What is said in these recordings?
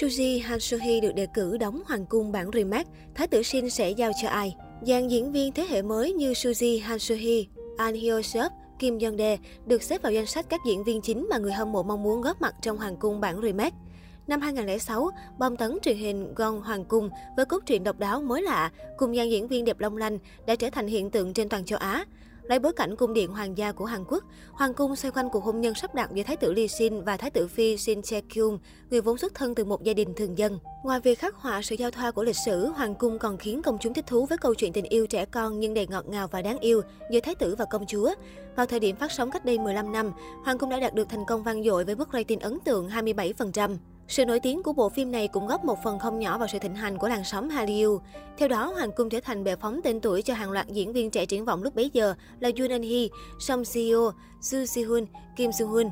Suzy Han Soo-hee được đề cử đóng Hoàng cung bản remake, Thái tử Shin sẽ giao cho ai? Dàn diễn viên thế hệ mới như Suzy Han Soo-hee, An Hyo Seop, Kim Jong Dae được xếp vào danh sách các diễn viên chính mà người hâm mộ mong muốn góp mặt trong Hoàng cung bản remake. Năm 2006, bom tấn truyền hình Gon Hoàng Cung với cốt truyện độc đáo mới lạ cùng dàn diễn viên đẹp long lanh đã trở thành hiện tượng trên toàn châu Á. Lấy bối cảnh cung điện hoàng gia của Hàn Quốc, hoàng cung xoay quanh cuộc hôn nhân sắp đặt giữa thái tử Lee Sin và thái tử phi Shin Che Kyung, người vốn xuất thân từ một gia đình thường dân. Ngoài việc khắc họa sự giao thoa của lịch sử, hoàng cung còn khiến công chúng thích thú với câu chuyện tình yêu trẻ con nhưng đầy ngọt ngào và đáng yêu giữa thái tử và công chúa. Vào thời điểm phát sóng cách đây 15 năm, hoàng cung đã đạt được thành công vang dội với mức rating ấn tượng 27%. Sự nổi tiếng của bộ phim này cũng góp một phần không nhỏ vào sự thịnh hành của làn sóng Hallyu. Theo đó, Hoàng cung trở thành bệ phóng tên tuổi cho hàng loạt diễn viên trẻ triển vọng lúc bấy giờ là Yoon Eun Hee, Song Seo, Soo Si Hoon, Kim Soo Hoon.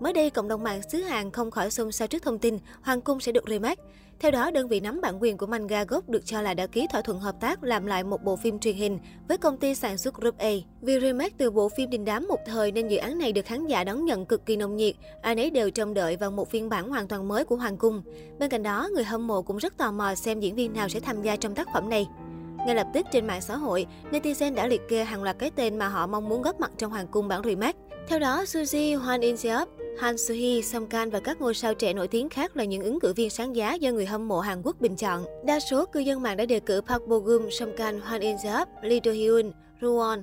Mới đây, cộng đồng mạng xứ Hàn không khỏi xôn xao trước thông tin Hoàng cung sẽ được remake. Theo đó, đơn vị nắm bản quyền của manga gốc được cho là đã ký thỏa thuận hợp tác làm lại một bộ phim truyền hình với công ty sản xuất Group A. Vì remake từ bộ phim đình đám một thời nên dự án này được khán giả đón nhận cực kỳ nồng nhiệt. Ai nấy đều trông đợi vào một phiên bản hoàn toàn mới của Hoàng cung. Bên cạnh đó, người hâm mộ cũng rất tò mò xem diễn viên nào sẽ tham gia trong tác phẩm này. Ngay lập tức trên mạng xã hội, netizen đã liệt kê hàng loạt cái tên mà họ mong muốn góp mặt trong Hoàng cung bản remake. Theo đó, Suzy Hoan In Seop, Han Soo Hee, Song Kang và các ngôi sao trẻ nổi tiếng khác là những ứng cử viên sáng giá do người hâm mộ Hàn Quốc bình chọn. Đa số cư dân mạng đã đề cử Park Bo Gum, Song Kang, Hwan In Seop, Lee Do Hyun, Ruwon,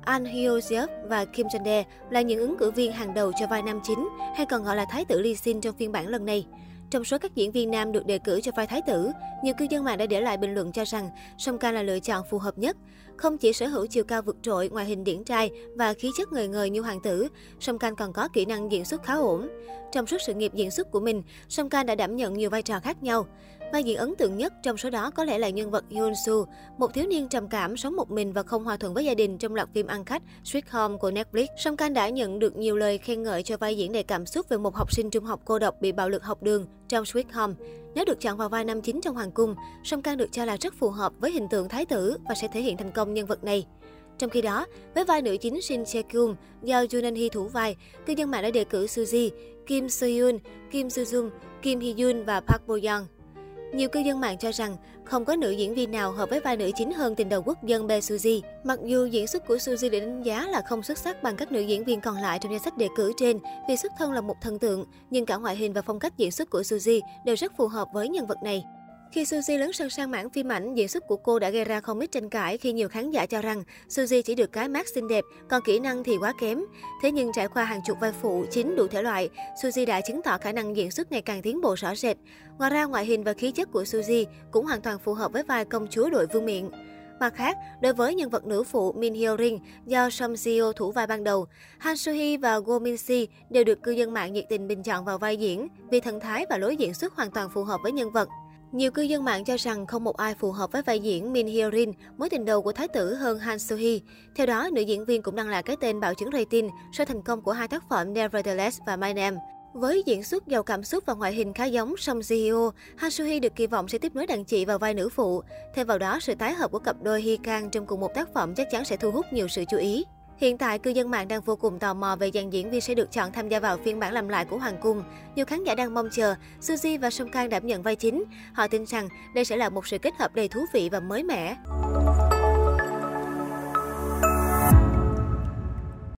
An Hyo Seop và Kim Jong Dae là những ứng cử viên hàng đầu cho vai nam chính, hay còn gọi là Thái tử Lee Sin trong phiên bản lần này. Trong số các diễn viên nam được đề cử cho vai thái tử, nhiều cư dân mạng đã để lại bình luận cho rằng Song Kang là lựa chọn phù hợp nhất. Không chỉ sở hữu chiều cao vượt trội, ngoại hình điển trai và khí chất người người như hoàng tử, Song Kang còn có kỹ năng diễn xuất khá ổn. Trong suốt sự nghiệp diễn xuất của mình, Song Kang đã đảm nhận nhiều vai trò khác nhau. Vai diễn ấn tượng nhất trong số đó có lẽ là nhân vật Yoon Soo, một thiếu niên trầm cảm sống một mình và không hòa thuận với gia đình trong loạt phim ăn khách Sweet Home của Netflix. Song Kang đã nhận được nhiều lời khen ngợi cho vai diễn đầy cảm xúc về một học sinh trung học cô độc bị bạo lực học đường trong Sweet Home. Nếu được chọn vào vai nam chính trong Hoàng cung, Song Kang được cho là rất phù hợp với hình tượng thái tử và sẽ thể hiện thành công nhân vật này. Trong khi đó, với vai nữ chính Shin Se Kyung do Yoon Eun Hee thủ vai, cư dân mạng đã đề cử Suzy, Kim Soo Hyun, Kim Soo Jung, Kim Hee Yoon và Park Bo Young. Nhiều cư dân mạng cho rằng không có nữ diễn viên nào hợp với vai nữ chính hơn tình đầu quốc dân Bae Suzy. Mặc dù diễn xuất của Suzy được đánh giá là không xuất sắc bằng các nữ diễn viên còn lại trong danh sách đề cử trên vì xuất thân là một thần tượng, nhưng cả ngoại hình và phong cách diễn xuất của Suzy đều rất phù hợp với nhân vật này. Khi Suzy lớn sân sang mảng phim ảnh, diễn xuất của cô đã gây ra không ít tranh cãi khi nhiều khán giả cho rằng Suzy chỉ được cái mát xinh đẹp, còn kỹ năng thì quá kém. Thế nhưng trải qua hàng chục vai phụ chính đủ thể loại, Suzy đã chứng tỏ khả năng diễn xuất ngày càng tiến bộ rõ rệt. Ngoài ra, ngoại hình và khí chất của Suzy cũng hoàn toàn phù hợp với vai công chúa đội vương miện. Mặt khác, đối với nhân vật nữ phụ Min Hyo Rin do Song Seo thủ vai ban đầu, Han Soo Hee và Go Min Si đều được cư dân mạng nhiệt tình bình chọn vào vai diễn vì thần thái và lối diễn xuất hoàn toàn phù hợp với nhân vật. Nhiều cư dân mạng cho rằng không một ai phù hợp với vai diễn Min Hyo Rin, mối tình đầu của thái tử hơn Han Soo Hee. Theo đó, nữ diễn viên cũng đăng lại cái tên bảo chứng rating sau thành công của hai tác phẩm Nevertheless và My Name. Với diễn xuất giàu cảm xúc và ngoại hình khá giống Song Ji Hyo, Han Soo Hee được kỳ vọng sẽ tiếp nối đàn chị vào vai nữ phụ. Thêm vào đó, sự tái hợp của cặp đôi Hee Kang trong cùng một tác phẩm chắc chắn sẽ thu hút nhiều sự chú ý. Hiện tại, cư dân mạng đang vô cùng tò mò về dàn diễn viên sẽ được chọn tham gia vào phiên bản làm lại của Hoàng Cung. Nhiều khán giả đang mong chờ Suzy và Song Kang đảm nhận vai chính. Họ tin rằng đây sẽ là một sự kết hợp đầy thú vị và mới mẻ.